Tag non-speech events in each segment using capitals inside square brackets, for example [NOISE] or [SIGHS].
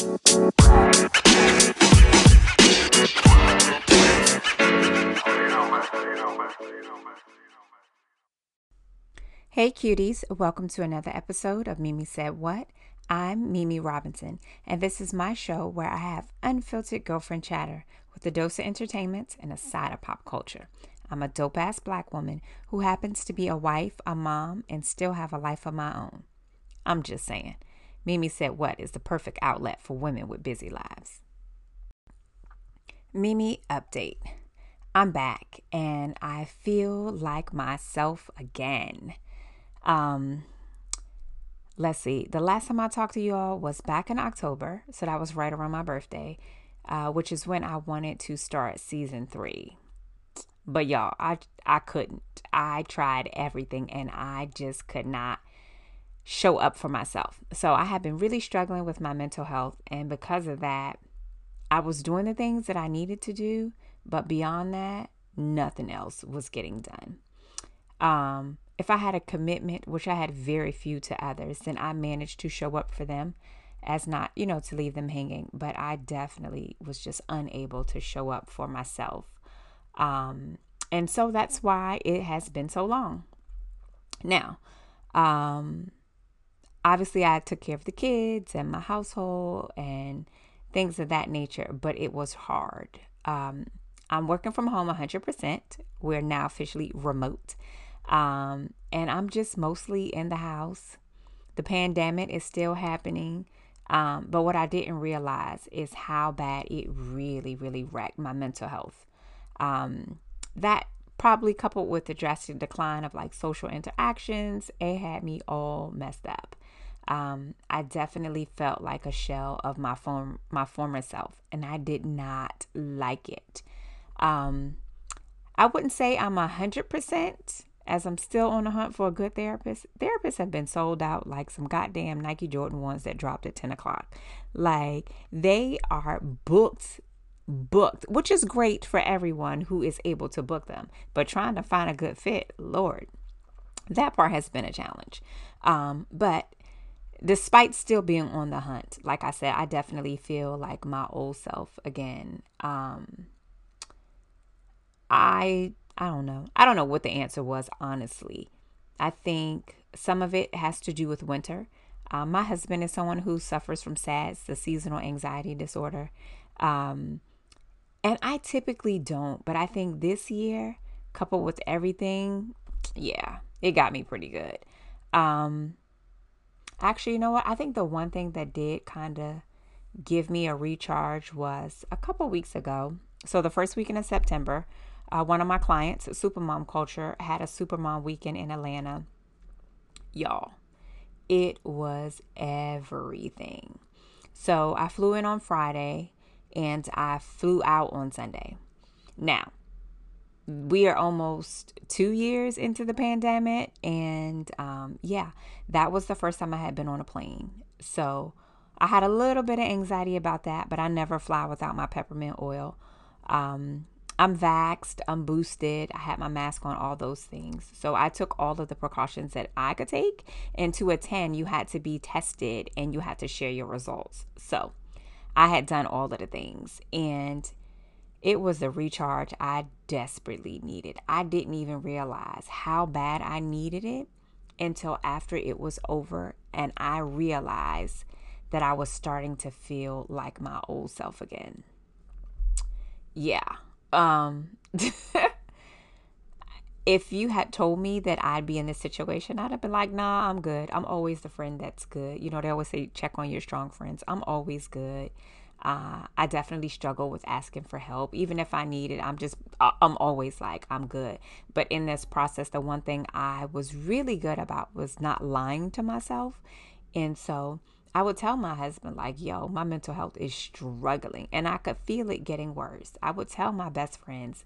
Hey cuties, welcome to another episode of Mimi Said What. I'm Mimi Robinson, and this is my show where I have unfiltered girlfriend chatter with a dose of entertainment and a side of pop culture. I'm a dope ass black woman who happens to be a wife, a mom, and still have a life of my own. I'm just saying. Mimi Said What is the perfect outlet for women with busy lives. Mimi update. I'm back and I feel like myself again. Um, let's see. The last time I talked to you all was back in October, so that was right around my birthday, uh, which is when I wanted to start season three. But y'all, I I couldn't. I tried everything and I just could not show up for myself. So I have been really struggling with my mental health, and because of that, I was doing the things that I needed to do, but beyond that, nothing else was getting done. Um, if I had a commitment, which I had very few to others, then I managed to show up for them as not, you know, to leave them hanging. But I definitely was just unable to show up for myself. Um, and so that's why it has been so long. Now, um, obviously, I took care of the kids and my household and things of that nature, but it was hard. Um, I'm working from home 100%. We're now officially remote. Um, and I'm just mostly in the house. The pandemic is still happening. Um, but what I didn't realize is how bad it really, really wrecked my mental health. Um, that probably coupled with the drastic decline of like social interactions, it had me all messed up. Um, I definitely felt like a shell of my form my former self, and I did not like it. Um, I wouldn't say I'm a hundred percent as I'm still on the hunt for a good therapist, therapists have been sold out like some goddamn Nike Jordan ones that dropped at 10 o'clock. Like they are booked, booked, which is great for everyone who is able to book them. But trying to find a good fit, Lord, that part has been a challenge. Um, but despite still being on the hunt, like I said, I definitely feel like my old self again. Um, I I don't know. I don't know what the answer was, honestly. I think some of it has to do with winter. Um, my husband is someone who suffers from SADS, the seasonal anxiety disorder. Um, and I typically don't, but I think this year, coupled with everything, yeah, it got me pretty good. Um, actually, you know what? I think the one thing that did kind of give me a recharge was a couple weeks ago. So, the first weekend of September, uh, one of my clients, Supermom Culture, had a Supermom weekend in Atlanta. Y'all, it was everything. So I flew in on Friday and I flew out on Sunday. Now, we are almost two years into the pandemic, and um, yeah, that was the first time I had been on a plane. So I had a little bit of anxiety about that, but I never fly without my peppermint oil. Um, I'm vaxxed, I'm boosted, I had my mask on, all those things. So I took all of the precautions that I could take. And to attend, you had to be tested and you had to share your results. So I had done all of the things. And it was the recharge I desperately needed. I didn't even realize how bad I needed it until after it was over and I realized that I was starting to feel like my old self again. Yeah um, [LAUGHS] if you had told me that I'd be in this situation, I'd have been like, nah, I'm good. I'm always the friend that's good. You know, they always say, check on your strong friends. I'm always good. Uh, I definitely struggle with asking for help. Even if I need it, I'm just, I'm always like, I'm good. But in this process, the one thing I was really good about was not lying to myself. And so I would tell my husband, like, yo, my mental health is struggling and I could feel it getting worse. I would tell my best friends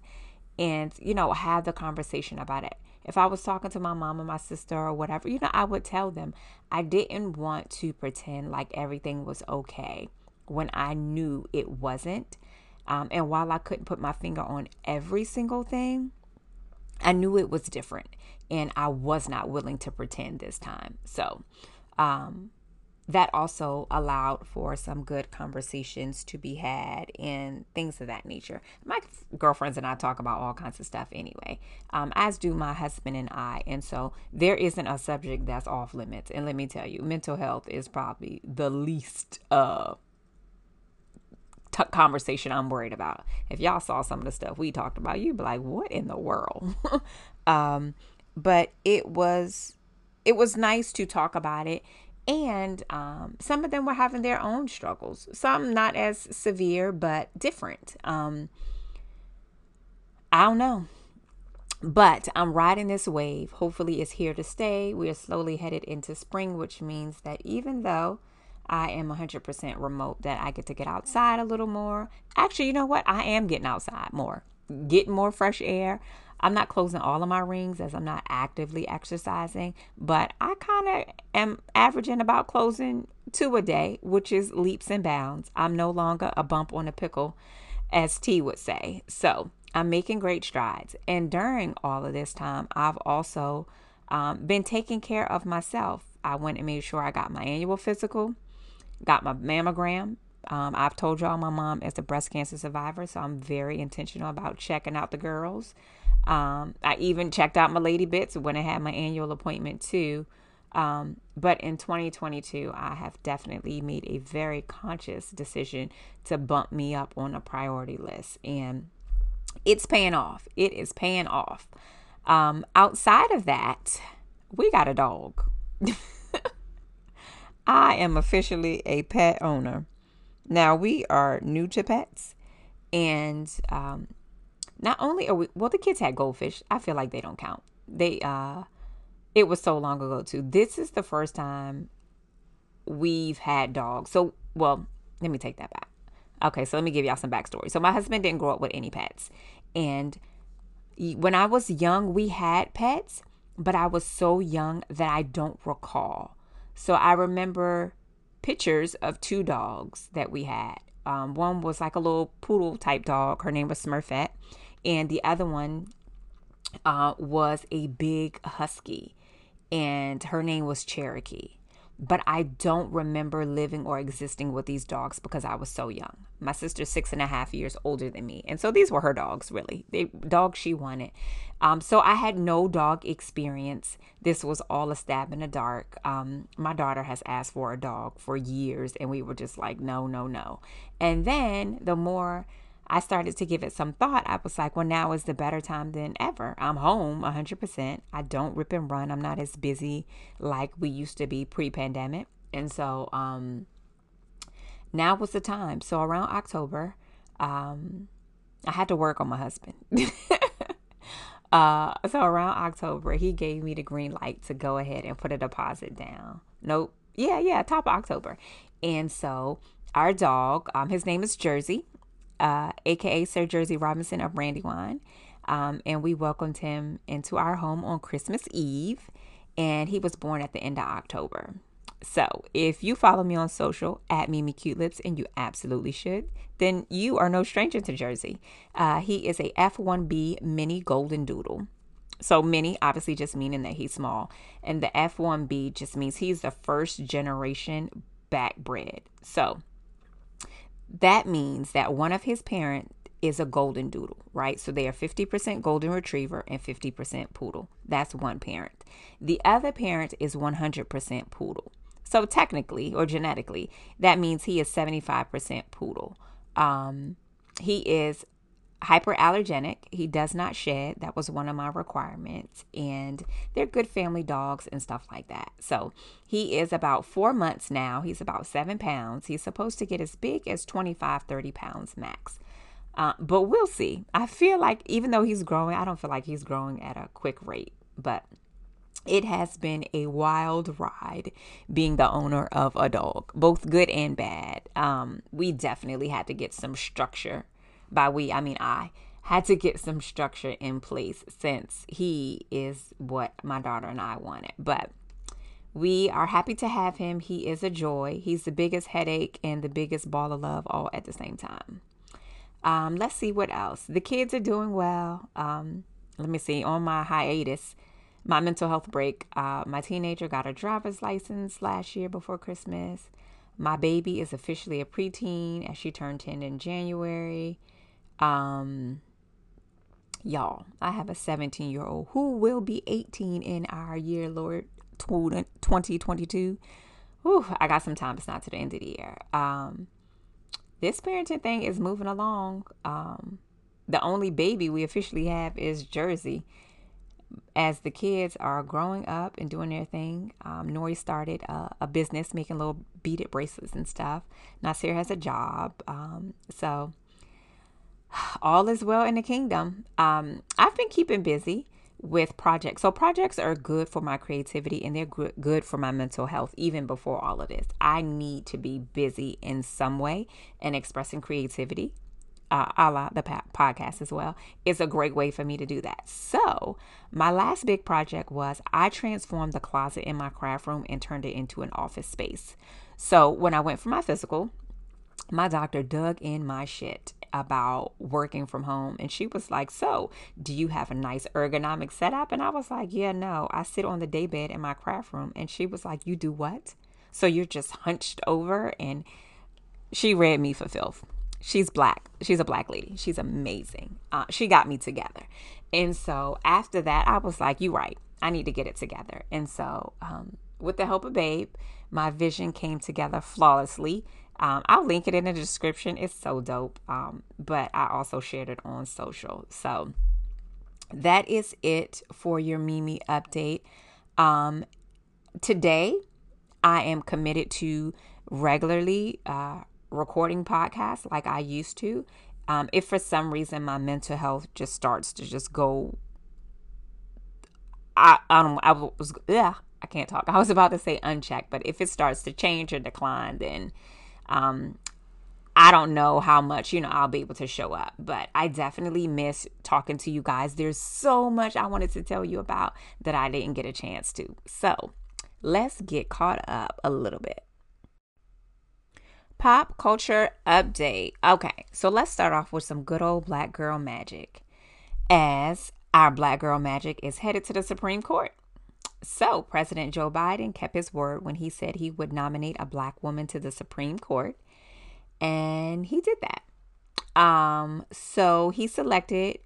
and, you know, have the conversation about it. If I was talking to my mom or my sister or whatever, you know, I would tell them. I didn't want to pretend like everything was okay when I knew it wasn't. Um, and while I couldn't put my finger on every single thing, I knew it was different and I was not willing to pretend this time. So, um, that also allowed for some good conversations to be had and things of that nature. My girlfriends and I talk about all kinds of stuff anyway, um, as do my husband and I. And so there isn't a subject that's off limits. And let me tell you, mental health is probably the least uh, t- conversation I'm worried about. If y'all saw some of the stuff we talked about, you'd be like, what in the world? [LAUGHS] um, but it was it was nice to talk about it and um, some of them were having their own struggles. Some not as severe but different. Um, i don't know. But i'm riding this wave. Hopefully it's here to stay. We are slowly headed into spring which means that even though i am 100% remote that i get to get outside a little more actually you know what i am getting outside more getting more fresh air I'm not closing all of my rings as I'm not actively exercising, but I kind of am averaging about closing two a day, which is leaps and bounds. I'm no longer a bump on a pickle, as T would say. So I'm making great strides. And during all of this time, I've also um, been taking care of myself. I went and made sure I got my annual physical, got my mammogram. Um, I've told y'all my mom is a breast cancer survivor, so I'm very intentional about checking out the girls. Um, I even checked out my lady bits when I had my annual appointment too. Um, but in 2022, I have definitely made a very conscious decision to bump me up on a priority list, and it's paying off. It is paying off. Um, outside of that, we got a dog. [LAUGHS] I am officially a pet owner. Now we are new to pets, and um, not only are we well, the kids had goldfish. I feel like they don't count. They uh it was so long ago too. This is the first time we've had dogs. So well, let me take that back. Okay, so let me give y'all some backstory. So my husband didn't grow up with any pets. And when I was young, we had pets, but I was so young that I don't recall. So I remember pictures of two dogs that we had. Um, one was like a little poodle type dog. Her name was Smurfette and the other one uh, was a big husky, and her name was Cherokee. But I don't remember living or existing with these dogs because I was so young. My sister's six and a half years older than me, and so these were her dogs, really. They dogs she wanted. Um, so I had no dog experience. This was all a stab in the dark. Um, my daughter has asked for a dog for years, and we were just like, no, no, no. And then the more I started to give it some thought. I was like, well, now is the better time than ever. I'm home 100%. I don't rip and run. I'm not as busy like we used to be pre pandemic. And so um, now was the time. So around October, um, I had to work on my husband. [LAUGHS] uh, so around October, he gave me the green light to go ahead and put a deposit down. Nope. Yeah, yeah, top of October. And so our dog, um, his name is Jersey uh, aka Sir Jersey Robinson of Brandywine. Um, and we welcomed him into our home on Christmas Eve. And he was born at the end of October. So if you follow me on social at Mimi Cute Lips, and you absolutely should, then you are no stranger to Jersey. Uh, he is a F1B mini golden doodle. So mini, obviously, just meaning that he's small, and the F1B just means he's the first generation backbred. So that means that one of his parents is a golden doodle, right? So they are 50% golden retriever and 50% poodle. That's one parent. The other parent is 100% poodle. So technically or genetically, that means he is 75% poodle. Um, he is hyperallergenic. He does not shed. That was one of my requirements. And they're good family dogs and stuff like that. So he is about four months now. He's about seven pounds. He's supposed to get as big as 25, 30 pounds max. Uh, but we'll see. I feel like even though he's growing, I don't feel like he's growing at a quick rate. But it has been a wild ride being the owner of a dog, both good and bad. Um, we definitely had to get some structure by we, I mean I, had to get some structure in place since he is what my daughter and I wanted. But we are happy to have him. He is a joy. He's the biggest headache and the biggest ball of love all at the same time. Um, let's see what else. The kids are doing well. Um, let me see. On my hiatus, my mental health break. Uh, my teenager got a driver's license last year before Christmas. My baby is officially a preteen as she turned 10 in January. Um, y'all, I have a 17 year old who will be 18 in our year, Lord, 2022. Whew, I got some time. It's not to the end of the year. Um, this parenting thing is moving along. Um, the only baby we officially have is Jersey. As the kids are growing up and doing their thing, um, Nori started a, a, business making little beaded bracelets and stuff. Nasir has a job. Um, so [SIGHS] all is well in the kingdom. Um, I've been keeping busy with projects. So projects are good for my creativity and they're good for my mental health even before all of this. I need to be busy in some way and expressing creativity. Uh, a la the podcast as well is a great way for me to do that. So, my last big project was I transformed the closet in my craft room and turned it into an office space. So, when I went for my physical, my doctor dug in my shit about working from home and she was like so do you have a nice ergonomic setup and i was like yeah no i sit on the daybed in my craft room and she was like you do what so you're just hunched over and she read me for filth she's black she's a black lady she's amazing uh, she got me together and so after that i was like you right i need to get it together and so um, with the help of babe my vision came together flawlessly um, I'll link it in the description. It's so dope. Um, but I also shared it on social. So that is it for your Mimi update. Um, today, I am committed to regularly uh, recording podcasts like I used to. Um, if for some reason my mental health just starts to just go, I, I don't, I was, yeah, I can't talk. [LAUGHS] I was about to say unchecked, but if it starts to change or decline, then um, I don't know how much, you know, I'll be able to show up, but I definitely miss talking to you guys. There's so much I wanted to tell you about that I didn't get a chance to. So let's get caught up a little bit. Pop culture update. Okay, so let's start off with some good old black girl magic. As our black girl magic is headed to the Supreme Court. So, President Joe Biden kept his word when he said he would nominate a black woman to the Supreme Court, and he did that. Um, so he selected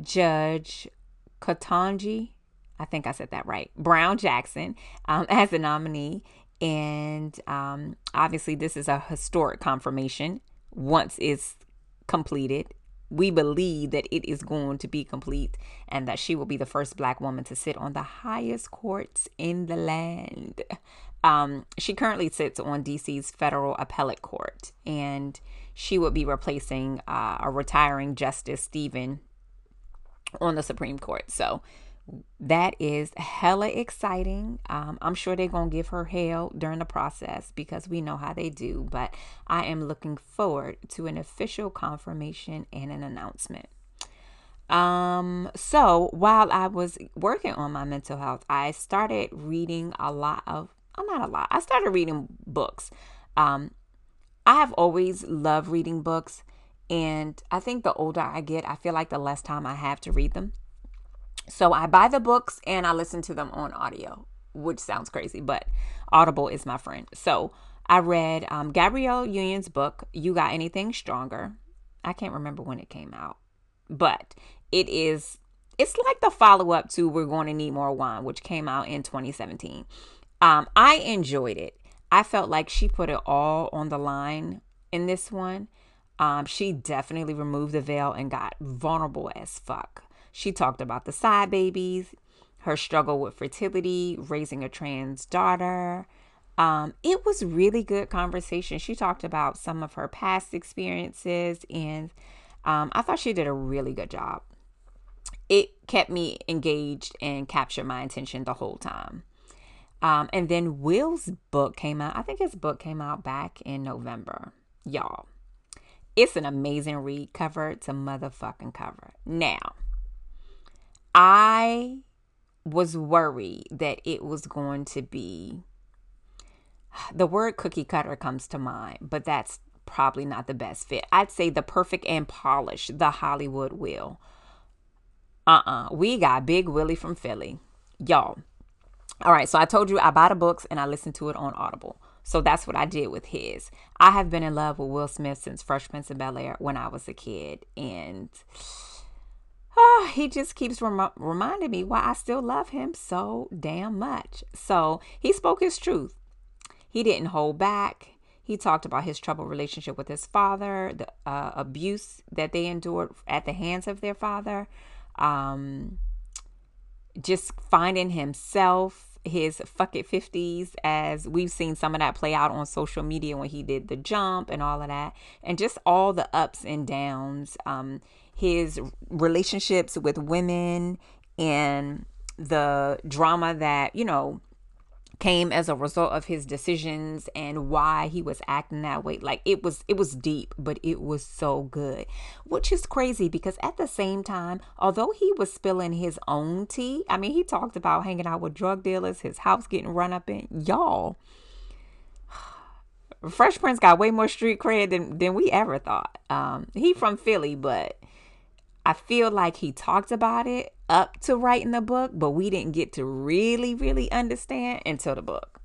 Judge Ketanji, I think I said that right, Brown Jackson, um, [LAUGHS] as the nominee. And um, obviously, this is a historic confirmation once it's completed we believe that it is going to be complete and that she will be the first black woman to sit on the highest courts in the land. Um, she currently sits on DC's federal appellate court, and she would be replacing uh, a retiring Justice Stephen on the Supreme Court. So that is hella exciting. Um, I'm sure they're going to give her hell during the process because we know how they do. But I am looking forward to an official confirmation and an announcement. Um, so while I was working on my mental health, I started reading a lot of, I'm uh, not a lot, I started reading books. Um, I have always loved reading books. And I think the older I get, I feel like the less time I have to read them. So I buy the books and I listen to them on audio, which sounds crazy, but Audible is my friend. So I read um, Gabrielle Union's book, You Got Anything Stronger. I can't remember when it came out, but it is, it's like the follow up to We're Going to Need More Wine, which came out in 2017. Um, I enjoyed it. I felt like she put it all on the line in this one. Um, she definitely removed the veil and got vulnerable as fuck. She talked about the side babies, her struggle with fertility, raising a trans daughter. Um, it was really good conversation. She talked about some of her past experiences, and um, I thought she did a really good job. It kept me engaged and captured my attention the whole time. Um, and then Will's book came out. I think his book came out back in November. Y'all, it's an amazing read, cover to motherfucking cover. Now, I was worried that it was going to be the word cookie cutter comes to mind, but that's probably not the best fit. I'd say the perfect and polished, the Hollywood will. Uh uh We got Big Willie from Philly. y'all. All right, so I told you I buy the books and I listen to it on Audible. So that's what I did with his. I have been in love with Will Smith since Fresh Prince of Bel Air when I was a kid, and uh, he just keeps rem- reminding me why I still love him so damn much. So he spoke his truth. He didn't hold back. He talked about his troubled relationship with his father, the uh, abuse that they endured at the hands of their father, um, just finding himself his fuck it 50s as we've seen some of that play out on social media when he did the jump and all of that and just all the ups and downs um his relationships with women and the drama that you know came as a result of his decisions and why he was acting that way. Like it was it was deep but it was so good which is crazy because at the same time although he was spilling his own tea i mean he talked about hanging out with drug dealers his house getting run up in y'all. [SIGHS] Fresh prince got way more street cred than than we ever thought. Um he from philly but I feel like he talked about it up to writing the book, but we didn't get to really, really understand until the book.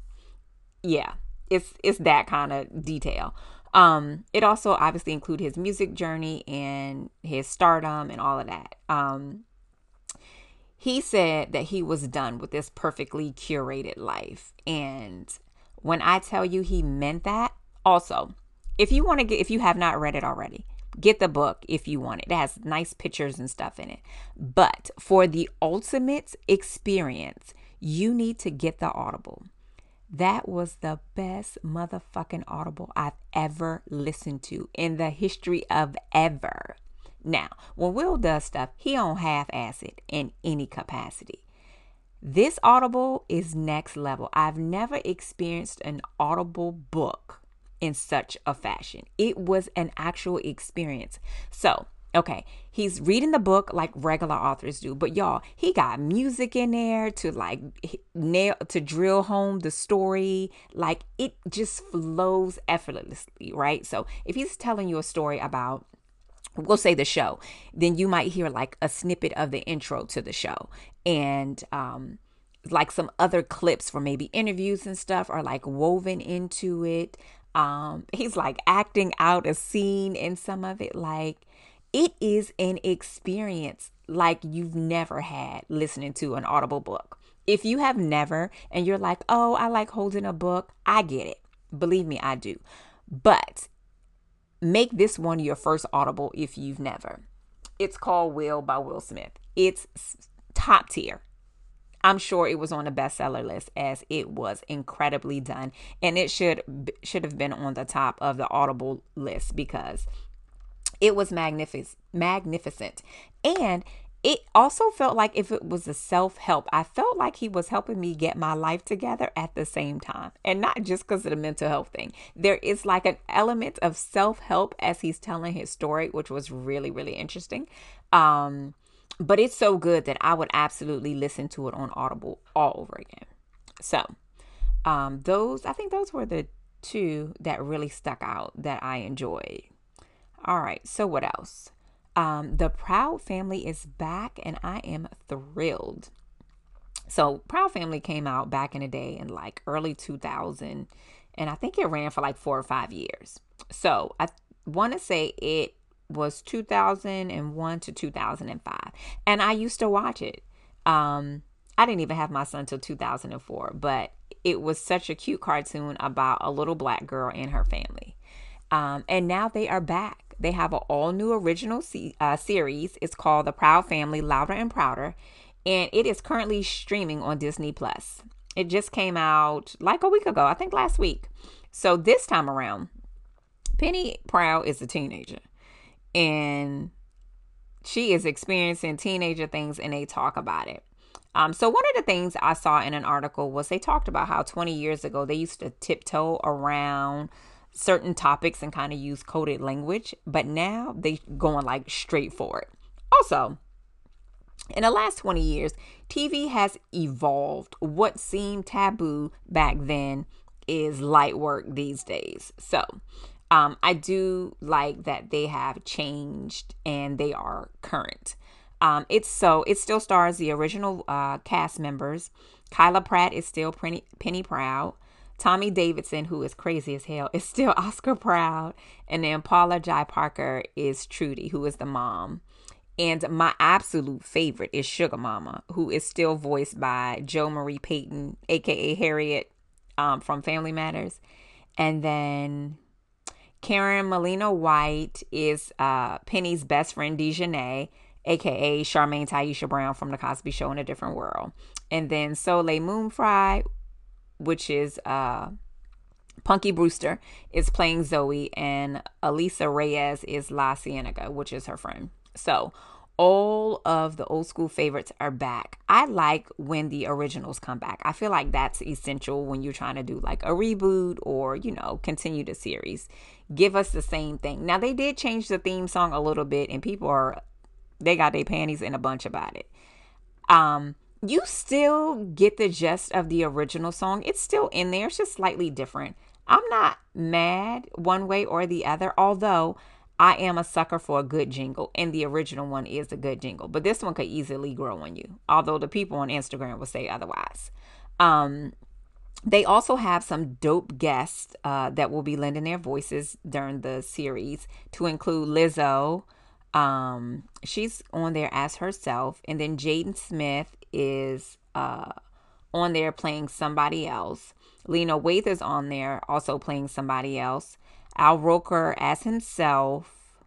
Yeah, it's it's that kind of detail. Um, it also obviously include his music journey and his stardom and all of that. Um, he said that he was done with this perfectly curated life, and when I tell you he meant that, also, if you want to get, if you have not read it already, Get the book if you want it. It has nice pictures and stuff in it. But for the ultimate experience, you need to get the Audible. That was the best motherfucking Audible I've ever listened to in the history of ever. Now, when Will does stuff, he don't half-ass it in any capacity. This Audible is next level. I've never experienced an Audible book in such a fashion. It was an actual experience. So, okay, he's reading the book like regular authors do, but y'all, he got music in there to like nail to drill home the story. Like it just flows effortlessly, right? So, if he's telling you a story about we'll say the show, then you might hear like a snippet of the intro to the show and um like some other clips for maybe interviews and stuff are like woven into it um, he's like acting out a scene in some of it. Like it is an experience like you've never had listening to an audible book. If you have never and you're like, oh, I like holding a book, I get it. Believe me, I do. But make this one your first audible if you've never. It's called Will by Will Smith. It's top tier. I'm sure it was on the bestseller list as it was incredibly done and it should should have been on the top of the audible list because it was magnificent magnificent. And it also felt like if it was a self-help i felt like he was helping me get my life together at the same time and not just because of the mental health thing. There is like an element of self-help as he's telling his story which was really really interesting. Um but it's so good that I would absolutely listen to it on Audible all over again. So, um, those I think those were the two that really stuck out that I enjoyed. All right, so what else? Um, the Proud Family is back, and I am thrilled. So, Proud Family came out back in the day in like early 2000, and I think it ran for like four or five years. So, I want to say it was 2001 to 2005 and i used to watch it. Um i didn't even have my son till 2004 but it was such a cute cartoon about a little black girl and her family. Um and now they are back. They have an all new original se- uh, series. It's called the proud family louder and prouder. And it is currently streaming on disney plus. It just came out like a week ago i think last week. So this time around penny proud is a teenager and she is experiencing teenager things and they talk about it. Um, so one of the things I saw in an article was they talked about how 20 years ago they used to tiptoe around certain topics and kind of use coded language, but now they going like straight for it. Also, in the last 20 years, TV has evolved. What seemed taboo back then is light work these days. So, um, I do like that they have changed and they are current. Um, it's so it still stars the original uh, cast members. Kyla Pratt is still Penny, Penny Proud. Tommy Davidson, who is crazy as hell, [LAUGHS] is still Oscar Proud. And then Paula Jai Parker is Trudy, who is the mom. And my absolute favorite is Sugar Mama, who is still voiced by Jo Marie Payton, aka Harriet um, from Family Matters. And then Karen Malina White is uh, Penny's best friend, Dijonay, aka Charmaine Taisha Brown from The Cosby Show in a Different World. And then Soleil Moon Frye, which is uh, Punky Brewster, is playing Zoe, and Alisa Reyes is La Cienega, which is her friend. So all of the old school favorites are back. I like when the originals come back. I feel like that's essential when you're trying to do like a reboot or, you know, continue the series. Give us the same thing. Now, they did change the theme song a little bit, and people are, they got their panties in a bunch about it. Um, you still get the gist of the original song. It's still in there, it's just slightly different. I'm not mad one way or the other, although I am a sucker for a good jingle, and the original one is a good jingle, but this one could easily grow on you, although the people on Instagram will say otherwise. Um, they also have some dope guests uh, that will be lending their voices during the series, to include Lizzo. Um, she's on there as herself, and then Jaden Smith is uh, on there playing somebody else. Lena Waithe is on there also playing somebody else. Al Roker as himself,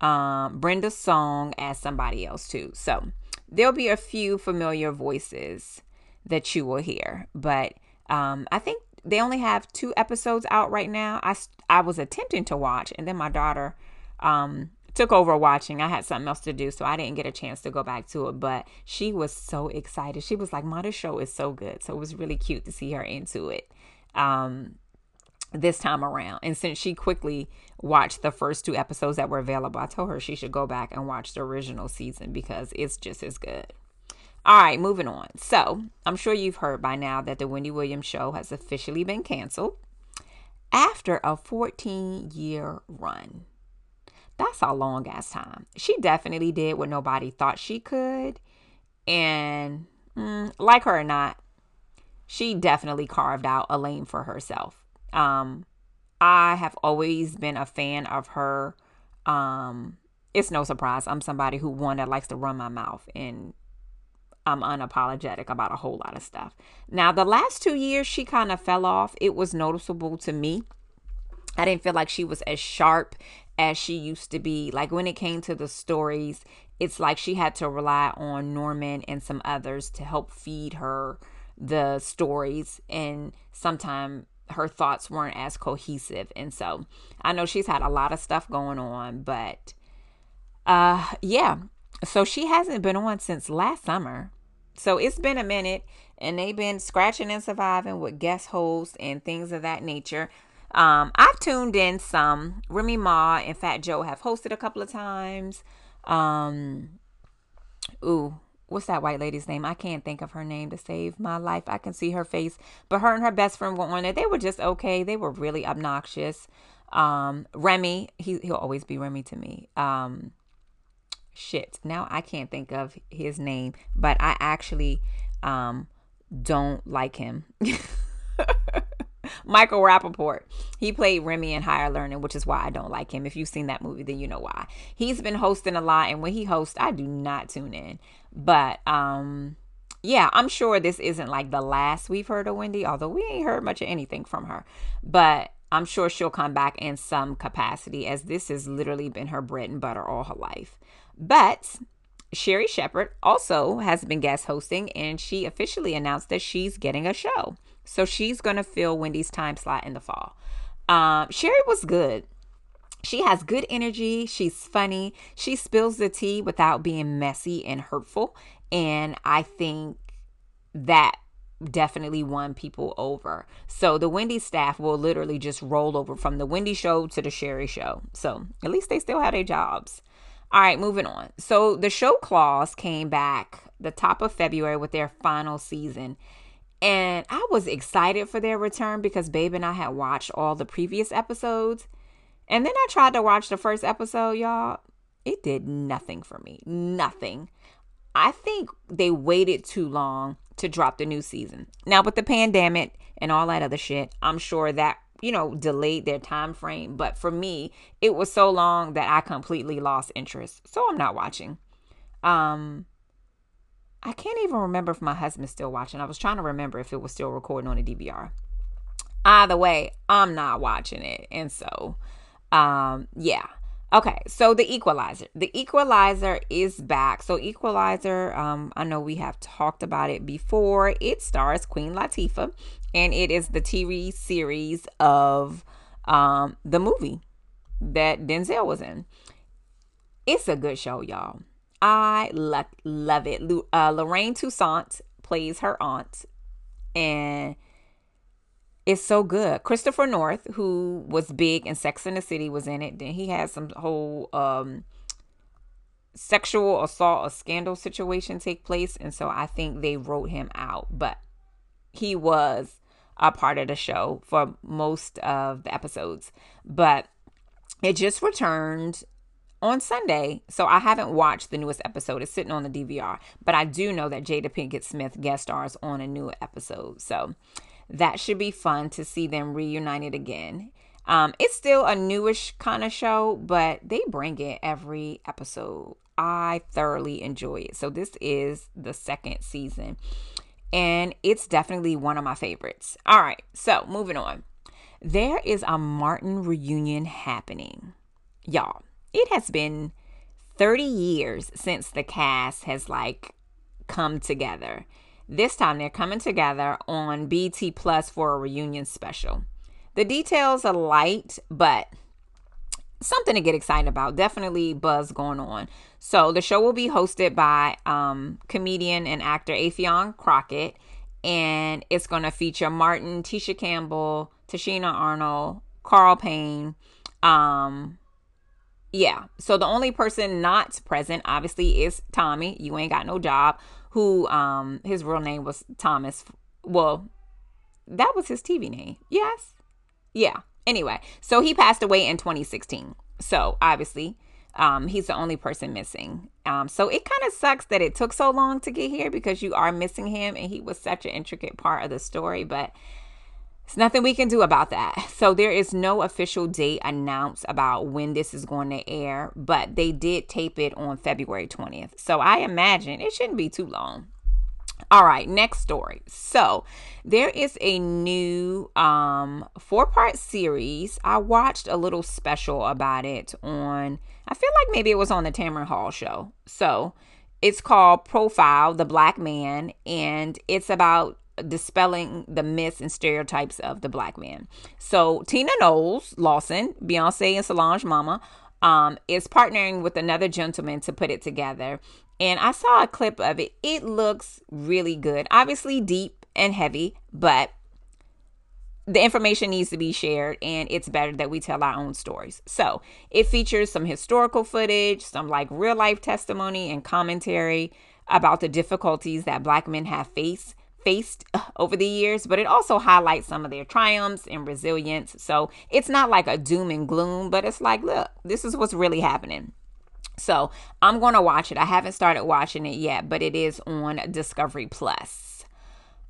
um, Brenda Song as somebody else too. So there'll be a few familiar voices that you will hear, but um, I think they only have two episodes out right now. I I was attempting to watch, and then my daughter um, took over watching. I had something else to do, so I didn't get a chance to go back to it. But she was so excited. She was like, "Mother, show is so good." So it was really cute to see her into it. Um, this time around. And since she quickly watched the first two episodes that were available, I told her she should go back and watch the original season because it's just as good. All right, moving on. So, I'm sure you've heard by now that the Wendy Williams show has officially been canceled after a 14 year run. That's a long ass time. She definitely did what nobody thought she could. And mm, like her or not, she definitely carved out a lane for herself. Um, I have always been a fan of her. Um, it's no surprise. I'm somebody who one that likes to run my mouth and I'm unapologetic about a whole lot of stuff. Now, the last two years, she kind of fell off. It was noticeable to me. I didn't feel like she was as sharp as she used to be. Like when it came to the stories, it's like she had to rely on Norman and some others to help feed her the stories. And sometimes her thoughts weren't as cohesive. And so I know she's had a lot of stuff going on, but uh yeah. So she hasn't been on since last summer. So it's been a minute and they've been scratching and surviving with guest hosts and things of that nature. Um, I've tuned in some. Remy Ma and Fat Joe have hosted a couple of times. Um, ooh, what's that white lady's name? I can't think of her name to save my life. I can see her face, but her and her best friend were on it. They were just okay. They were really obnoxious. Um, Remy, he he'll always be Remy to me. Um, shit. Now I can't think of his name, but I actually um don't like him. [LAUGHS] Michael Rapaport. He played Remy in Higher Learning, which is why I don't like him. If you've seen that movie, then you know why. He's been hosting a lot, and when he hosts, I do not tune in. But um yeah, I'm sure this isn't like the last we've heard of Wendy, although we ain't heard much of anything from her. But I'm sure she'll come back in some capacity as this has literally been her bread and butter all her life. But Sherri Shepherd also has been guest hosting and she officially announced that she's getting a show. So she's going to fill Wendy's time slot in the fall. Um, Sherri was good. She has good energy. She's funny. She spills the tea without being messy and hurtful. And I think that definitely won people over. So the Wendy staff will literally just roll over from the Wendy show to the Sherri show. So at least they still have their jobs. All right, moving on. So the show claws came back the top of February with their final season. And I was excited for their return because Babe and I had watched all the previous episodes. And then I tried to watch the first episode, y'all. It did nothing for me. Nothing. I think they waited too long to drop the new season. Now with the pandemic and all that other shit, I'm sure that you know delayed their time frame, but for me, it was so long that I completely lost interest. So I'm not watching. Um I can't even remember if my husband's still watching. I was trying to remember if it was still recording on the DVR. Either way, I'm not watching it. And so um yeah Okay, so the equalizer. The equalizer is back. So equalizer, um, I know we have talked about it before. It stars Queen Latifah, and it is the TV series of um the movie that Denzel was in. It's a good show, y'all. I lo- love it. Uh, Lorraine Toussaint plays her aunt, and it's so good. Christopher Noth, who was big in Sex in the City, was in it. Then he had some whole um, sexual assault or scandal situation take place, and so I think they wrote him out. But he was a part of the show for most of the episodes. But it just returned on Sunday. So I haven't watched the newest episode. It's sitting on the DVR. But I do know that Jada Pinkett Smith guest stars on a new episode. So that should be fun to see them reunited again. Um, it's still a newish kind of show, but they bring it every episode. I thoroughly enjoy it. So this is the second season, and it's definitely one of my favorites. All right, so moving on. There is a Martin reunion happening. Y'all, it has been 30 years since the cast has like come together. This time they're coming together on BT Plus for a reunion special. The details are light, but something to get excited about. Definitely buzz going on. So the show will be hosted by um, comedian and actor Affion Crockett, and it's going to feature Martin, Tisha Campbell, Tichina Arnold, Carl Payne. Um, yeah. So the only person not present, obviously, is Tommy. You ain't got no job who um his real name was Thomas. Well, that was his TV name. Yes. Yeah. Anyway, so he passed away in 2016. So obviously, um, he's the only person missing. Um, so it kind of sucks that it took so long to get here because you are missing him and he was such an intricate part of the story. But there's nothing we can do about that. [LAUGHS] So there is no official date announced about when this is going to air, but they did tape it on February 20th. So I imagine it shouldn't be too long. All right, next story. So, there is a new um four-part series. I watched a little special about it on I feel like maybe it was on the Tamron Hall show. So, it's called Profile the Black Man and it's about dispelling the myths and stereotypes of the black man. So Tina Knowles Lawson, Beyonce and Solange Mama, um, is partnering with another gentleman to put it together. And I saw a clip of it. It looks really good. Obviously deep and heavy, but the information needs to be shared and it's better that we tell our own stories. So it features some historical footage, some like real life testimony and commentary about the difficulties that black men have faced faced [LAUGHS] over the years, but it also highlights some of their triumphs and resilience. So it's not like a doom and gloom, but it's like, look, this is what's really happening. So I'm going to watch it. I haven't started watching it yet, but it is on Discovery Plus.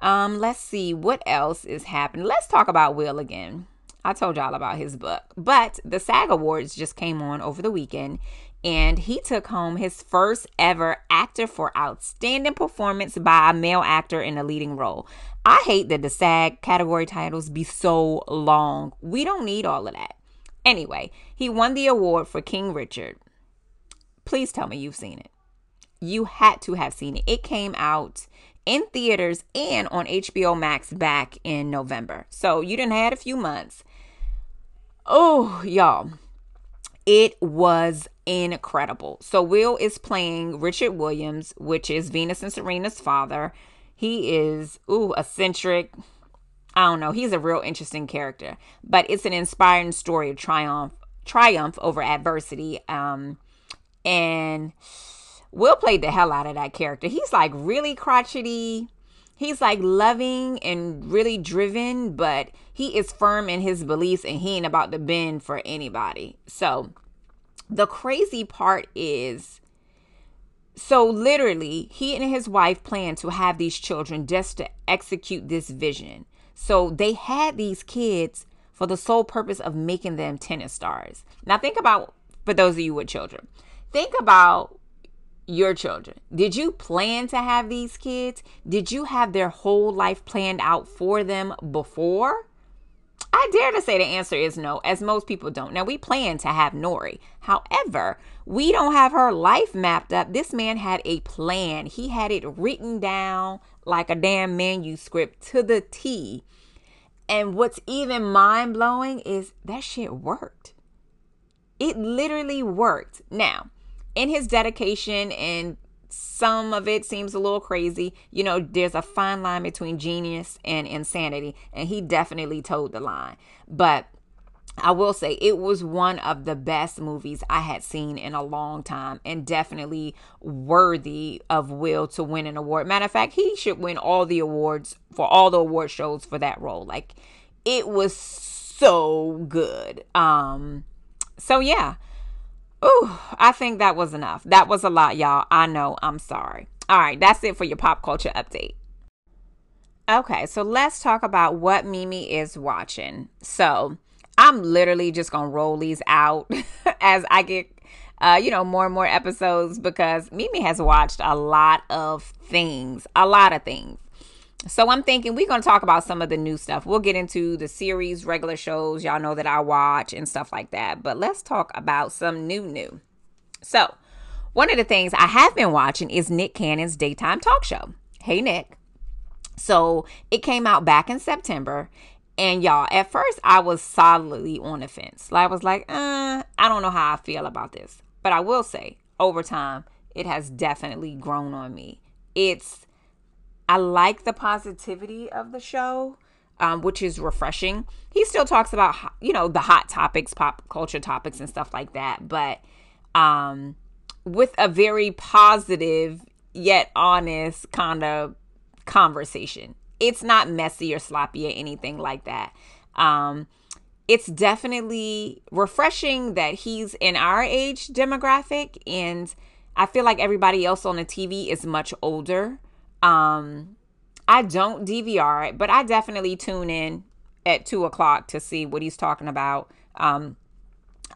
Um, let's see what else is happening. Let's talk about Will again. I told y'all about his book, but the SAG Awards just came on over the weekend, and he took home his first ever actor for outstanding performance by a male actor in a leading role. I hate that the SAG category titles be so long. We don't need all of that. Anyway, he won the award for King Richard. Please tell me you've seen it. You had to have seen it. It came out in theaters and on HBO Max back in November. So you didn't had a few months. Oh, y'all. It was incredible. So Will is playing Richard Williams, which is Venus and Serena's father. He is ooh eccentric. I don't know. He's a real interesting character, but it's an inspiring story of triumph, triumph over adversity. Um, and Will played the hell out of that character. He's like really crotchety. He's like loving and really driven, but he is firm in his beliefs and he ain't about to bend for anybody. So the crazy part is so literally he and his wife planned to have these children just to execute this vision so they had these kids for the sole purpose of making them tennis stars now think about for those of you with children think about your children did you plan to have these kids did you have their whole life planned out for them before I dare to say the answer is no, as most people don't. Now, we plan to have Nori. However, we don't have her life mapped up. This man had a plan, he had it written down like a damn manuscript to the T. And what's even mind blowing is that shit worked. It literally worked. Now, in his dedication and some of it seems a little crazy. You know, there's a fine line between genius and insanity, and he definitely toed the line. But I will say it was one of the best movies I had seen in a long time and definitely worthy of Will to win an award. Matter of fact, he should win all the awards for all the award shows for that role. Like it was so good. Um so yeah. Ooh, I think that was enough. That was a lot, y'all. I know. I'm sorry. All right, that's it for your pop culture update. Okay, so let's talk about what Mimi is watching. So I'm literally just gonna roll these out [LAUGHS] as I get, uh, you know, more and more episodes because Mimi has watched a lot of things, a lot of things. So I'm thinking we're going to talk about some of the new stuff. We'll get into the series, regular shows, y'all know that I watch and stuff like that. But let's talk about some new new. So, one of the things I have been watching is Nick Cannon's daytime talk show. Hey Nick. So, it came out back in September and y'all, at first I was solidly on the fence. Like I was like, uh, I don't know how I feel about this. But I will say, over time, it has definitely grown on me. It's I like the positivity of the show, um, which is refreshing. He still talks about, you know, the hot topics, pop culture topics, and stuff like that, but um, with a very positive yet honest kind of conversation. It's not messy or sloppy or anything like that. Um, it's definitely refreshing that he's in our age demographic and I feel like everybody else on the TV is much older. Um, I don't DVR it, but I definitely tune in at two o'clock to see what he's talking about. Um,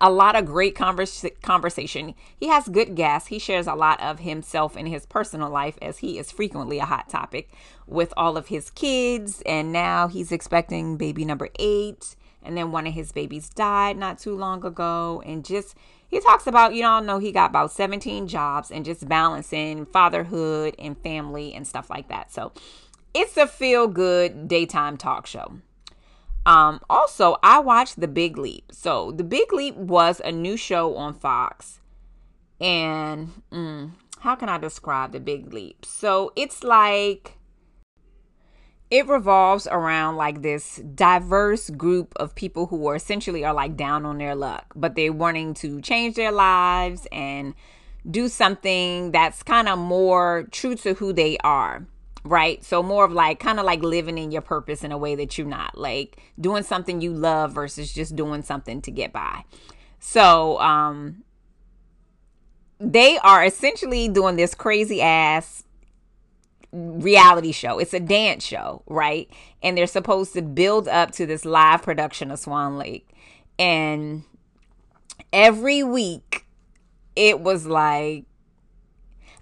a lot of great converse- conversation. He has good guests. He shares a lot of himself in his personal life, as he is frequently a hot topic with all of his kids. And now he's expecting baby number eight. And then one of his babies died not too long ago. And just he talks about, you all know he got about 17 jobs and just balancing fatherhood and family and stuff like that. So it's a feel good daytime talk show. Um, also, I watched The Big Leap. So, The Big Leap was a new show on Fox. And mm, how can I describe The Big Leap? So, it's like it revolves around like this diverse group of people who are essentially are like down on their luck, but they're wanting to change their lives and do something that's kind of more true to who they are. Right. So more of like kind of like living in your purpose in a way that you're not like doing something you love versus just doing something to get by. So, um, they are essentially doing this crazy ass reality show. It's a dance show, right? And they're supposed to build up to this live production of Swan Lake. And every week it was like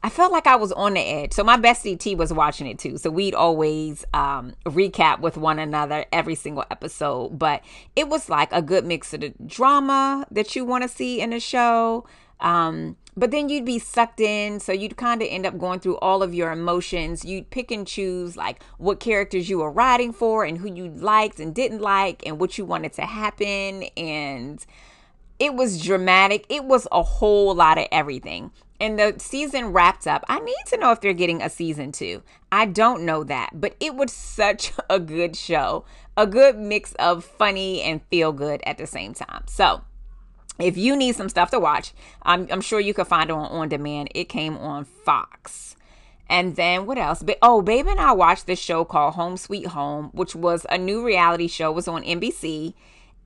I felt like I was on the edge. So my bestie T was watching it too. So we'd always um, recap with one another every single episode. But it was like a good mix of the drama that you want to see in a show, um, but then you'd be sucked in. So you'd kind of end up going through all of your emotions. You'd pick and choose like what characters you were writing for and who you liked and didn't like and what you wanted to happen. And it was dramatic. It was a whole lot of everything. And the season wrapped up. I need to know if they're getting a season two. I don't know that, but it was such [LAUGHS] a good show. A good mix of funny and feel good at the same time. So, if you need some stuff to watch, I'm, I'm sure you can find it on on demand. It came on Fox. And then what else? Oh, baby and I watched this show called Home Sweet Home, which was a new reality show. It was on NBC,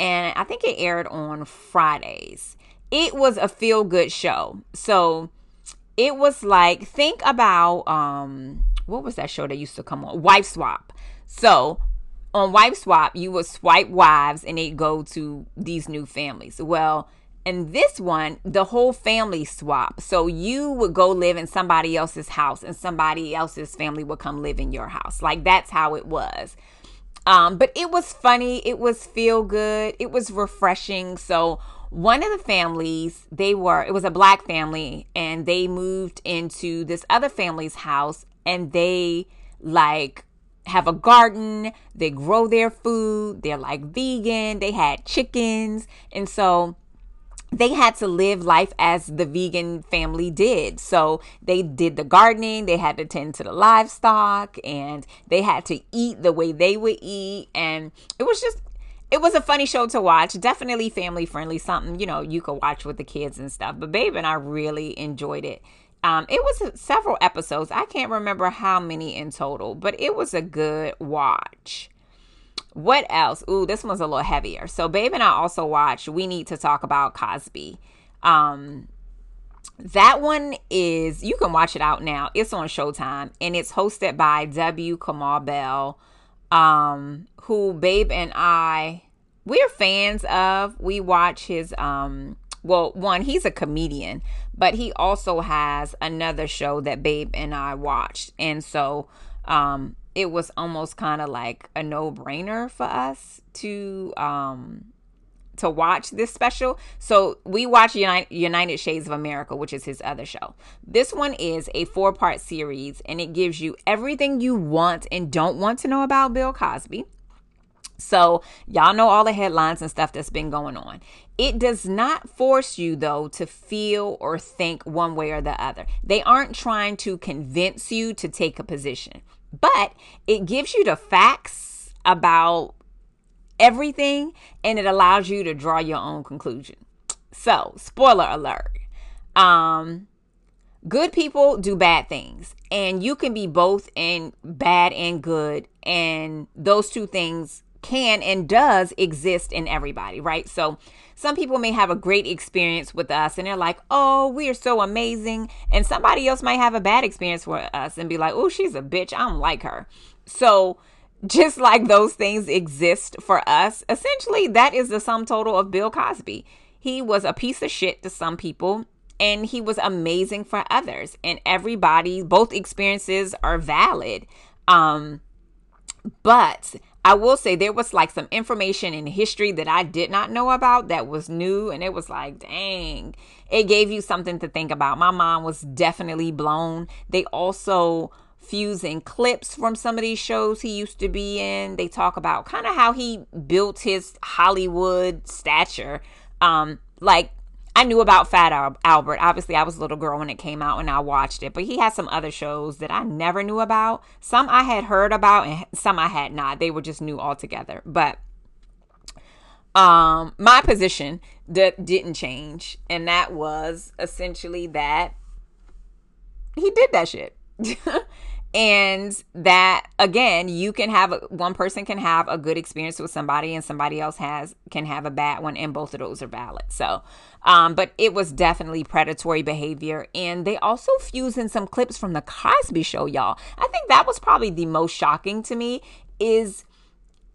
and I think it aired on Fridays. it was a feel good show. So it was like think about um what was that show that used to come on? Wife Swap. So on Wife Swap, you would swipe wives and they go to these new families. Well, in this one, the whole family swap. So you would go live in somebody else's house and somebody else's family would come live in your house. Like that's how it was. Um, but it was funny, it was feel good, it was refreshing. So one of the families, they were it was a black family and they moved into this other family's house and they like have a garden, they grow their food, they're like vegan, they had chickens. And so they had to live life as the vegan family did. So they did the gardening, they had to tend to the livestock, and they had to eat the way they would eat. And it was just, it was a funny show to watch. Definitely family friendly, something, you know, you could watch with the kids and stuff. But Babe and I really enjoyed it. Um, it was several episodes. I can't remember how many in total, but it was a good watch. What else? Ooh, this one's a little heavier. So, Babe and I also watched We Need to Talk About Cosby. Um, that one is, you can watch it out now. It's on Showtime and it's hosted by W. Kamau Bell, um, who Babe and I, we're fans of. We watch his, um, well, one, he's a comedian, but he also has another show that Babe and I watched. And so um, it was almost kind of like a no brainer for us to. Um, to watch this special. So we watch United, United Shades of America, which is his other show. This one is a four part series and it gives you everything you want and don't want to know about Bill Cosby. So, y'all know all the headlines and stuff that's been going on. It does not force you, though, to feel or think one way or the other. They aren't trying to convince you to take a position, but it gives you the facts about everything and it allows you to draw your own conclusion. So, spoiler alert. Um, good people do bad things and you can be both in bad and good and those two things can and does exist in everybody, right? So some people may have a great experience with us and they're like, oh, we are so amazing. And somebody else might have a bad experience with us and be like, oh, she's a bitch. I don't like her. So just [LAUGHS] like those things exist for us, essentially, that is the sum total of Bill Cosby. He was a piece of shit to some people and he was amazing for others. And everybody, both experiences are valid. Um, but I will say there was like some information in history that I did not know about that was new. And it was like, dang, it gave you something to think about. My mind was definitely blown. They also fusing clips from some of these shows he used to be in. They talk about kind of how he built his Hollywood stature. Um, like I knew about Fat Albert. Obviously, I was a little girl when it came out and I watched it, but he had some other shows that I never knew about. Some I had heard about and some I had not. They were just new altogether. But um my position didn't change and that was essentially that he did that shit. [LAUGHS] and that again you can have one person can have a good experience with somebody and somebody else has can have a bad one and both of those are valid. So um, but it was definitely predatory behavior. And they also fuse in some clips from the cosby show y'all. I think that was probably the most shocking to me is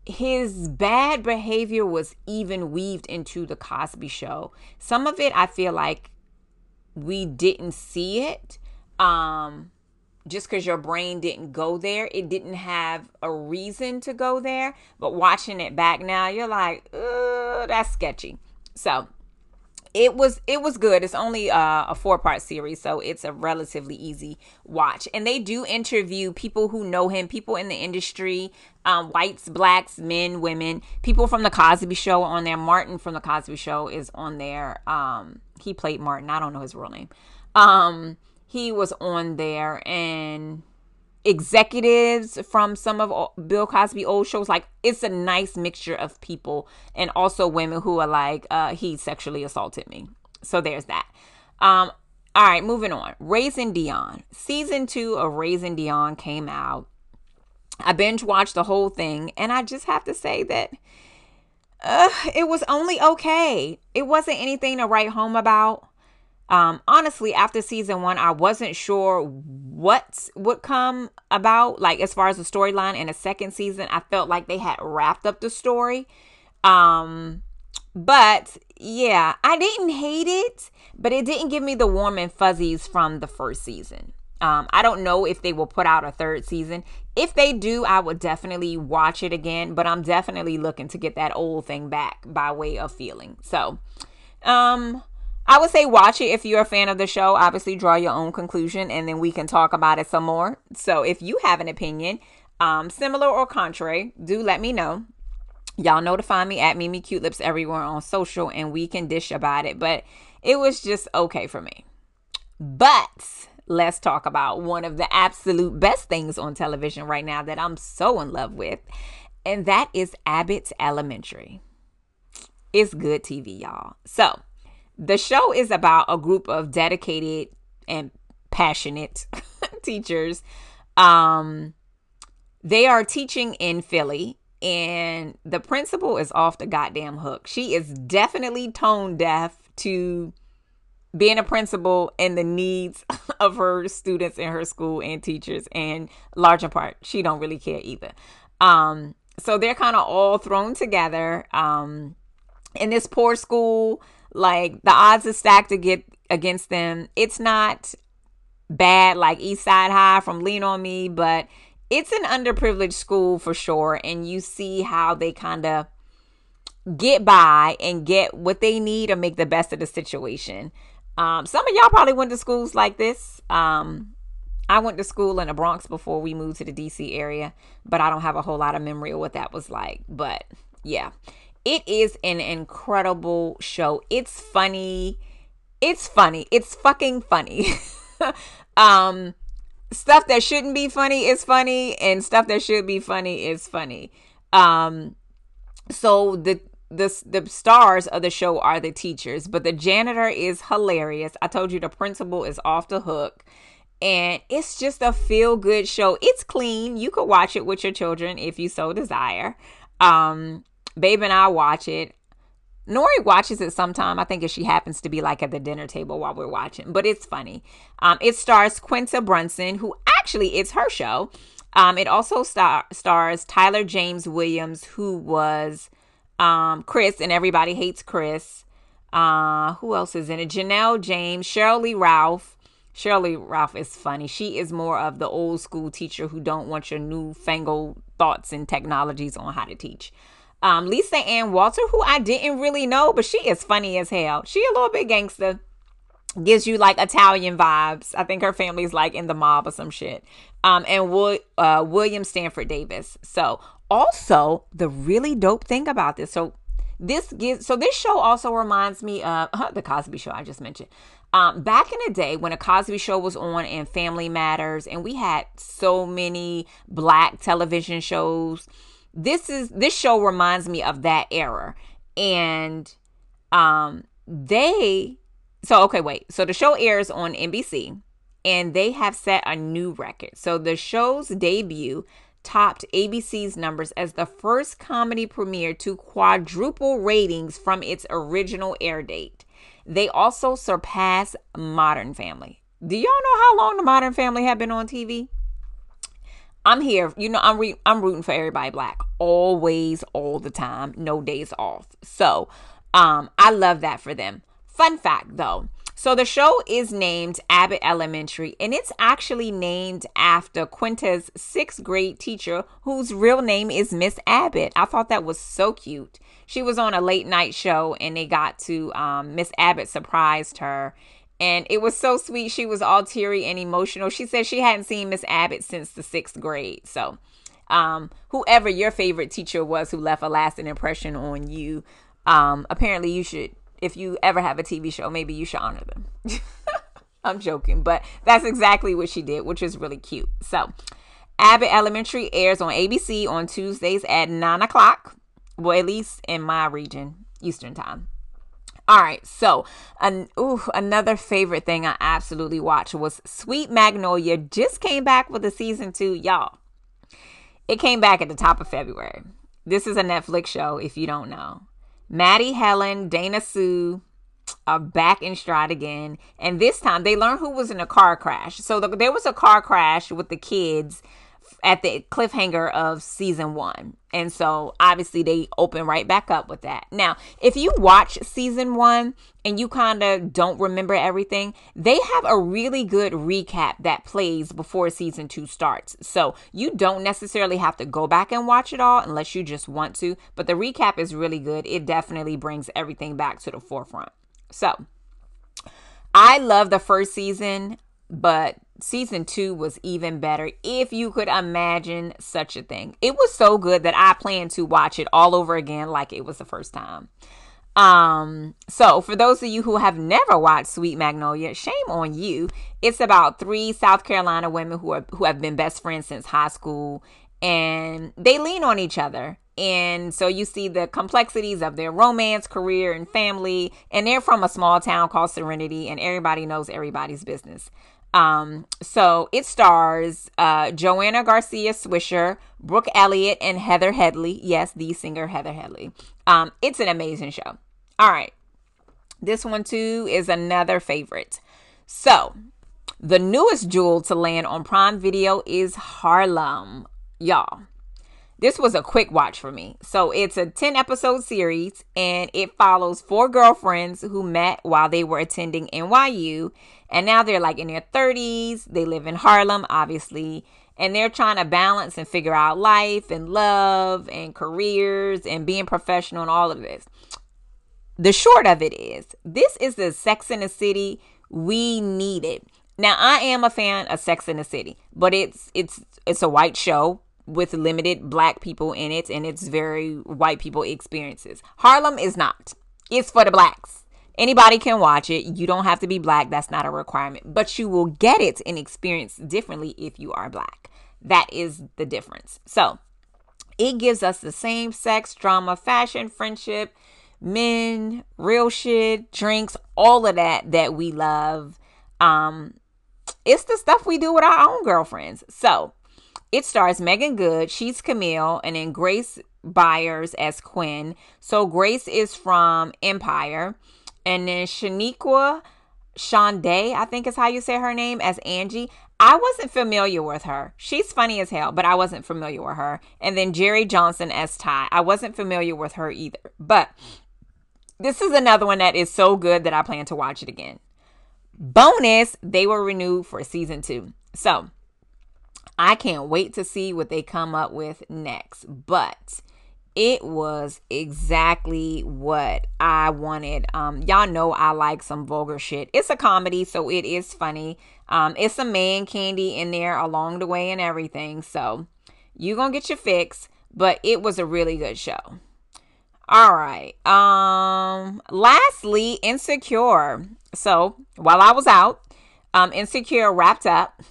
his bad behavior was even weaved into the cosby show. Some of it i feel like we didn't see it um just because your brain didn't go there, it didn't have a reason to go there. But watching it back now, you're like, that's sketchy. So it was it was good. It's only uh, a four part series so it's a relatively easy watch. And they do interview people who know him people in the industry um, whites blacks men women people from the cosby show on there. Martin from the cosby show is on there. Um, he played martin. I don't know his real name. Um, he was on there and executives from some of Bill Cosby old shows. Like it's a nice mixture of people and also women who are like, uh, he sexually assaulted me. So there's that. Um, all right, moving on. Raising Dion. Season two of Raising Dion came out. I binge watched the whole thing, and I just have to say that uh, it was only okay. It wasn't anything to write home about. Um, honestly, after season one, I wasn't sure what would come about, like as far as the storyline. In the second season, I felt like they had wrapped up the story. Um, but yeah, I didn't hate it, but it didn't give me the warm and fuzzies from the first season. Um, I don't know if they will put out a third season. If they do, I would definitely watch it again, but I'm definitely looking to get that old thing back by way of feeling. So, um, I would say watch it if you're a fan of the show. Obviously, draw your own conclusion and then we can talk about it some more. So, if you have an opinion, um, similar or contrary, do let me know. Y'all find me at Mimi Cute Lips everywhere on social and we can dish about it. But it was just okay for me. But let's talk about one of the absolute best things on television right now that I'm so in love with, and that is Abbott's Elementary. It's good TV, y'all. So, the show is about a group of dedicated and passionate [LAUGHS] teachers. Um, they are teaching in Philly, and the principal is off the goddamn hook. She is definitely tone deaf to being a principal and the needs [LAUGHS] of her students in her school and teachers and large in part she don't really care either um so they're kind of all thrown together um in this poor school like the odds are stacked to get against them it's not bad like east side high from lean on me but it's an underprivileged school for sure and you see how they kind of get by and get what they need or make the best of the situation um, some of y'all probably went to schools like this. Um, I went to school in the Bronx before we moved to the DC area, but I don't have a whole lot of memory of what that was like. But yeah, it is an incredible show. It's funny. It's funny. It's fucking funny. [LAUGHS] um, stuff that shouldn't be funny is funny, and stuff that should be funny is funny. Um, so the the the stars of the show are the teachers, but the janitor is hilarious. I told you the principal is off the hook. And it's just a feel good show. It's clean. You could watch it with your children if you so desire. Um, Babe and I watch it. Nori watches it sometime. I think if she happens to be like at the dinner table while we're watching, but it's funny. Um, it stars Quinta Brunson, who actually it's her show. Um, it also star- stars Tyler James Williams, who was um, Chris and Everybody Hates Chris. Uh, who else is in it? Janelle James, Sheryl Lee Ralph. Sheryl Lee Ralph is funny. She is more of the old school teacher who don't want your newfangled thoughts and technologies on how to teach. Um, Lisa Ann Walter, who I didn't really know, but she is funny as hell. She a little bit gangster. Gives you like Italian vibes. I think her family's like in the mob or some shit. Um, and Will, uh, William Stanford Davis. So also the really dope thing about this so this gives so this show also reminds me of [LAUGHS] the cosby show i just mentioned um, back in the day when a cosby show was on and family matters and we had so many black television shows this is this show reminds me of that era and um they so okay wait so the show airs on nbc and they have set a new record so the show's debut topped ABC's numbers as the first comedy premiere to quadruple ratings from its original air date. They also surpassed Modern Family. Do y'all know how long the Modern Family have been on TV? I'm here. You know, I'm re- I'm rooting for everybody black always, all the time, no days off. So, um, I love that for them. Fun fact though, so the show is named Abbott Elementary, and it's actually named after Quinta's sixth grade teacher, whose real name is Miss Abbott. I thought that was so cute. She was on a late night show, and they got to um, Miss Abbott surprised her. And it was so sweet. She was all teary and emotional. She said she hadn't seen Miss Abbott since the sixth grade. So, um, whoever your favorite teacher was who left a lasting impression on you, um, apparently you should if you ever have a TV show, maybe you should honor them. [LAUGHS] I'm joking, but that's exactly what she did, which is really cute. So, Abbott Elementary airs on ABC on Tuesdays at 9 o'clock. Well, at least in my region, Eastern Time. All right, so an, ooh, another favorite thing I absolutely watched was Sweet Magnolia. Just came back with the season two, y'all. It came back at the top of February. This is a Netflix show, if you don't know. Maddie, Helen, Dana Sue are back in stride again. And this time they learned who was in a car crash. So the, there was a car crash with the kids at the cliffhanger of season one. And so obviously they open right back up with that. Now, if you watch season one and you kind of don't remember everything, they have a really good recap that plays before season two starts. So you don't necessarily have to go back and watch it all unless you just want to. But the recap is really good. It definitely brings everything back to the forefront. So I love the first season, but season two was even better if you could imagine such a thing it was so good that i plan to watch it all over again like it was the first time um so for those of you who have never watched sweet magnolia shame on you it's about three south carolina women who are who have been best friends since high school and they lean on each other and so you see the complexities of their romance, career, and family. And they're from a small town called Serenity, and everybody knows everybody's business. Um, so it stars uh, Joanna Garcia Swisher, Brooke Elliott, and Heather Headley. Yes, the singer Heather Headley. Um, it's an amazing show. All right. This one too is another favorite. So, the newest jewel to land on Prime Video is Harlem. Y'all, this was a quick watch for me. So it's a 10 episode series and it follows four girlfriends who met while they were attending NYU. And now they're like in their 30s. They live in Harlem, obviously. And they're trying to balance and figure out life and love and careers and being professional and all of this. The short of it is this is the Sex in the City we needed. Now I am a fan of Sex in the City, but it's it's it's a white show with limited black people in it and it's very white people experiences. Harlem is not. It's for the blacks. Anybody can watch it. You don't have to be black. That's not a requirement. But you will get it and experience differently if you are black. That is the difference. So it gives us the same sex, drama, fashion, friendship, men, real shit, drinks, all of that that we love. Um, it's the stuff we do with our own girlfriends. So it stars Meagan Good, she's Camille, and then Grace Byers as Quinn. So Grace is from Empire, and then Shoniqua Shandai, I think is how you say her name, as Angie. I wasn't familiar with her. She's funny as hell, but I wasn't familiar with her. And then Jerrie Johnson as Ty. I wasn't familiar with her either. But this is another one that is so good that I plan to watch it again. Bonus, they were renewed for season two. So I can't wait to see what they come up with next. But it was exactly what I wanted. Um, y'all know I like some vulgar shit. It's a comedy, so it is funny. Um, it's some man candy in there along the way and everything. So you gonna get your fix, but it was a really good show. All right. Um, lastly, Insecure. So while I was out, um, Insecure wrapped up.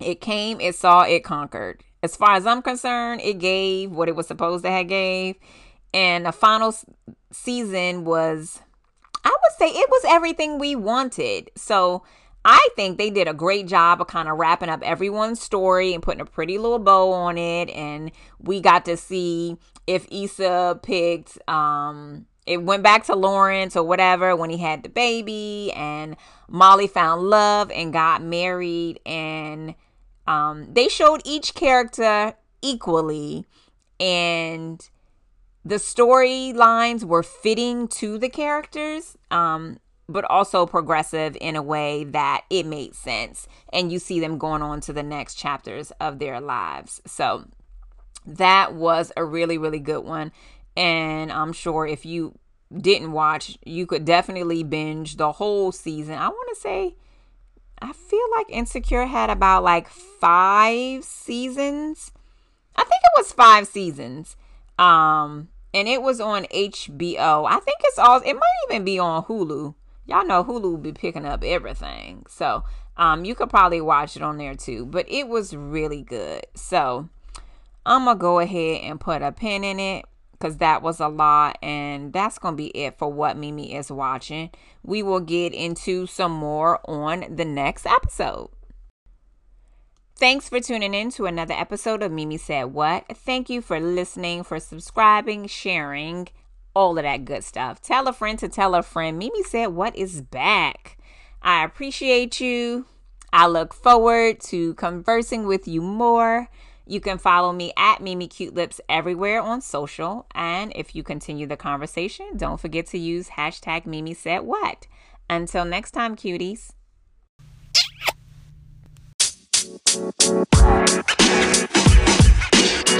It came, it saw, it conquered. As far as I'm concerned, it gave what it was supposed to have gave. And the final season was, I would say it was everything we wanted. So I think they did a great job of kind of wrapping up everyone's story and putting a pretty little bow on it. And we got to see if Issa picked, um, it went back to Lawrence or whatever when he had the baby, and Molly found love and got married, and um, they showed each character equally, and the storylines were fitting to the characters, um, but also progressive in a way that it made sense. And you see them going on to the next chapters of their lives. So that was a really, really good one. And I'm sure if you didn't watch, you could definitely binge the whole season. I want to say I feel like Insecure had about like five seasons. I think it was five seasons. Um, and it was on HBO. I think it's all. It might even be on Hulu. Y'all know Hulu be picking up everything, so um, you could probably watch it on there too. But it was really good. So I'm gonna go ahead and put a pin in it because that was a lot. And that's going to be it for what Mimi is watching. We will get into some more on the next episode. Thanks for tuning in to another episode of Mimi Said What. Thank you for listening, for subscribing, sharing, all of that good stuff. Tell a friend to tell a friend. Mimi said, What is back? I appreciate you. I look forward to conversing with you more. You can follow me at Mimi Cute Lips everywhere on social. And if you continue the conversation, don't forget to use hashtag Mimi Said What. Until next time, cuties. You. You.